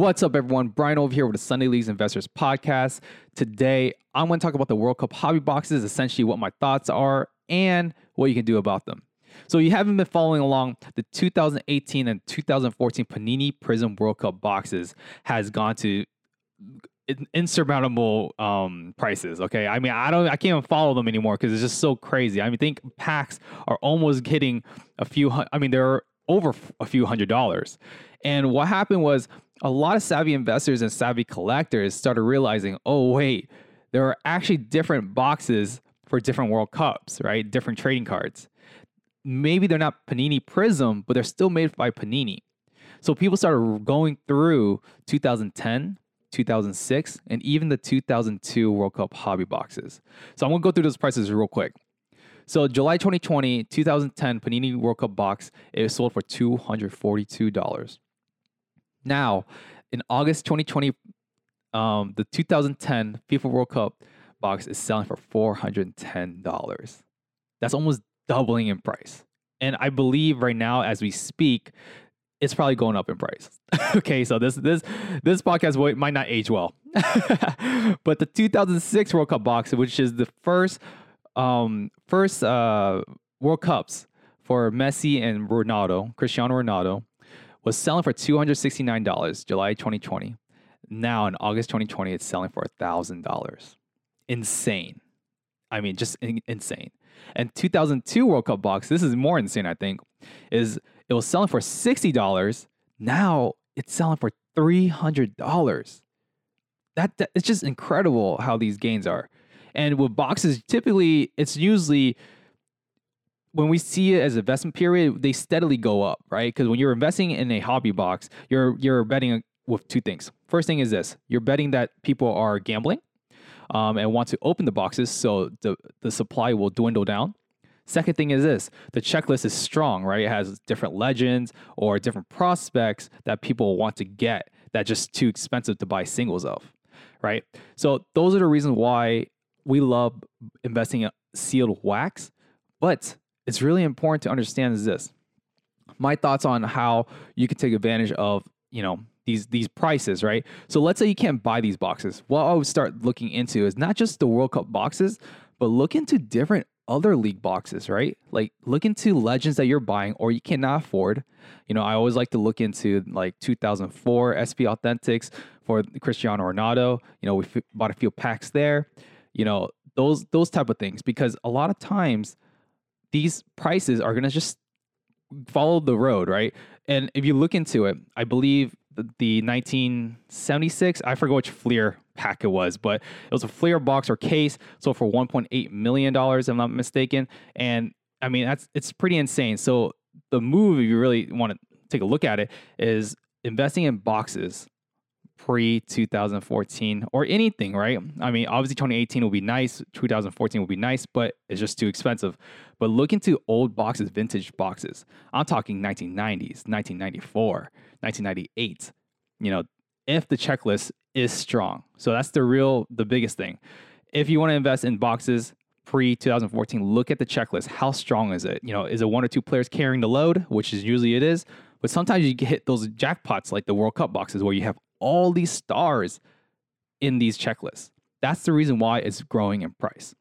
What's up, everyone? Brian over here with the Sunday Leagues Investors Podcast. Today, I'm going to talk about the World Cup hobby boxes, essentially what my thoughts are and what you can do about them. So, you haven't been following along, the 2018 and 2014 Panini Prizm World Cup boxes has gone to insurmountable um, prices. Okay, I mean, I don't, I can't even follow them anymore because it's just so crazy. I mean, think packs are almost hitting a few. I mean, they're over a few hundred dollars. And what happened was a lot of savvy investors and savvy collectors started realizing, oh, wait, there are actually different boxes for different World Cups, right? Different trading cards. Maybe they're not Panini Prizm, but they're still made by Panini. So people started going through 2010, 2006, and even the 2002 World Cup hobby boxes. So I'm gonna go through those prices real quick. So July 2020, 2010 Panini World Cup box, it sold for $242. Now, in August 2020, um, the 2010 FIFA World Cup box is selling for $410. That's almost doubling in price. And I believe right now, as we speak, it's probably going up in price. okay, so this this this podcast might not age well, but the 2006 World Cup box, which is the first um, first uh, World Cups for Messi and Ronaldo, Cristiano Ronaldo, was selling for $269 July 2020. Now in August 2020, it's selling for $1,000. Insane. I mean, just in- insane. And 2002 World Cup box, this is more insane, I think, is it was selling for $60. Now it's selling for $300. That, that it's just incredible how these gains are. And with boxes, typically it's usually when we see it as investment period, they steadily go up, right? Because when you're investing in a hobby box, you're you're betting with two things. First thing is this: you're betting that people are gambling um, and want to open the boxes, so the the supply will dwindle down. Second thing is this: the checklist is strong, right? It has different legends or different prospects that people want to get that just too expensive to buy singles of, right? So those are the reasons why we love investing in sealed wax, but it's really important to understand is this. My thoughts on how you can take advantage of, you know, these these prices, right? So let's say you can't buy these boxes. What I would start looking into is not just the World Cup boxes, but look into different other league boxes, right? Like look into legends that you're buying or you cannot afford. You know, I always like to look into like 2004 SP Authentics for Cristiano Ronaldo. You know, we f- bought a few packs there. You know, those those type of things because a lot of times these prices are going to just follow the road, right? And if you look into it, I believe the, the 1976, I forget which Fleer pack it was, but it was a Fleer box or case, so for 1.8 million dollars, if I'm not mistaken. And I mean, that's it's pretty insane. So the move, if you really want to take a look at it, is investing in boxes pre 2014 or anything, right? I mean, obviously 2018 will be nice, 2014 will be nice, but it's just too expensive. But look into old boxes, vintage boxes. I'm talking 1990s, 1994, 1998. You know, if the checklist is strong. So that's the real, the biggest thing. If you want to invest in boxes pre 2014, look at the checklist. How strong is it? You know, is it one or two players carrying the load, which is usually it is. But sometimes you hit those jackpots like the World Cup boxes where you have all these stars in these checklists. That's the reason why it's growing in price.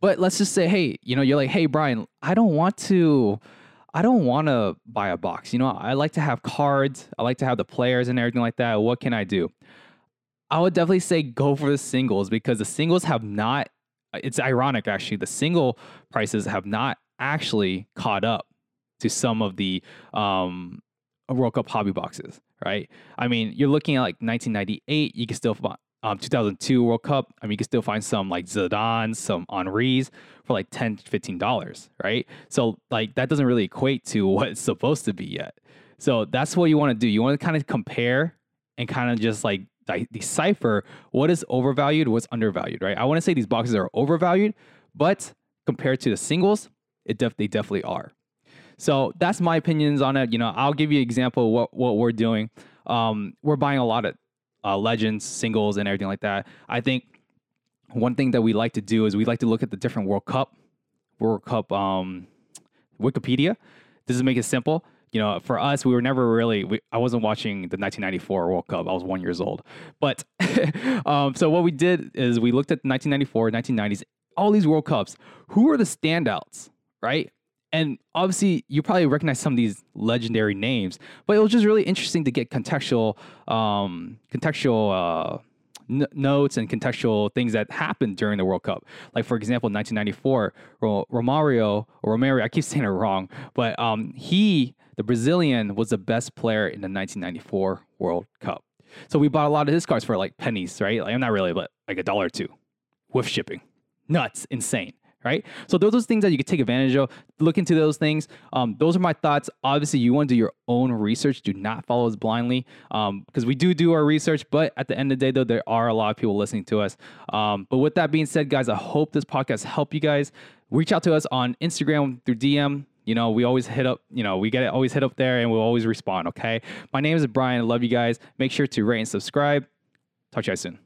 But let's just say, hey, you know, you're like, hey, Brian, I don't want to, I don't want to buy a box. You know, I like to have cards. I like to have the players and everything like that. What can I do? I would definitely say go for the singles because the singles have not, it's ironic actually, the single prices have not actually caught up to some of the um, World Cup hobby boxes right? I mean, you're looking at like 1998, you can still find um, 2002 World Cup. I mean, you can still find some like Zidane, some Henry's for like 10 $15, right? So, like, that doesn't really equate to what it's supposed to be yet. So, that's what you want to do. You want to kind of compare and kind of just like decipher what is overvalued, what's undervalued, right? I want to say these boxes are overvalued, but compared to the singles, it def- they definitely are. So that's my opinions on it. You know, I'll give you an example what, what we're doing. Um, we're buying a lot of uh, legends, singles, and everything like that. I think one thing that we like to do is we like to look at the different World Cup, World Cup um, Wikipedia. This is make it simple. you know, for us, we were never really. We, I wasn't watching the 1994 World Cup. I was one years old. But um, so what we did is we looked at 1994, 1990s, all these World Cups. Who are the standouts, right? And obviously, you probably recognize some of these legendary names, but it was just really interesting to get contextual, um, contextual. Uh, n- notes and contextual things that happened during the World Cup. Like for example, 1994, Romario or Romario, I keep saying it wrong, but um, he, the Brazilian, was the best player in the 1994 World Cup. So we bought a lot of his cards for like pennies, right? Like I'm not really, but like a dollar or two with shipping. Nuts, insane right? So those are things that you can take advantage of. Look into those things. Um, those are my thoughts. Obviously, you want to do your own research. Do not follow us blindly because um, we do do our research. But at the end of the day, though, there are a lot of people listening to us. Um, but with that being said, guys, I hope this podcast helped you guys. Reach out to us on Instagram through DM. You know, we always hit up, you know, we get it always hit up there and we'll always respond. Okay. My name is Brian. I love you guys. Make sure to rate and subscribe. Talk to you guys soon.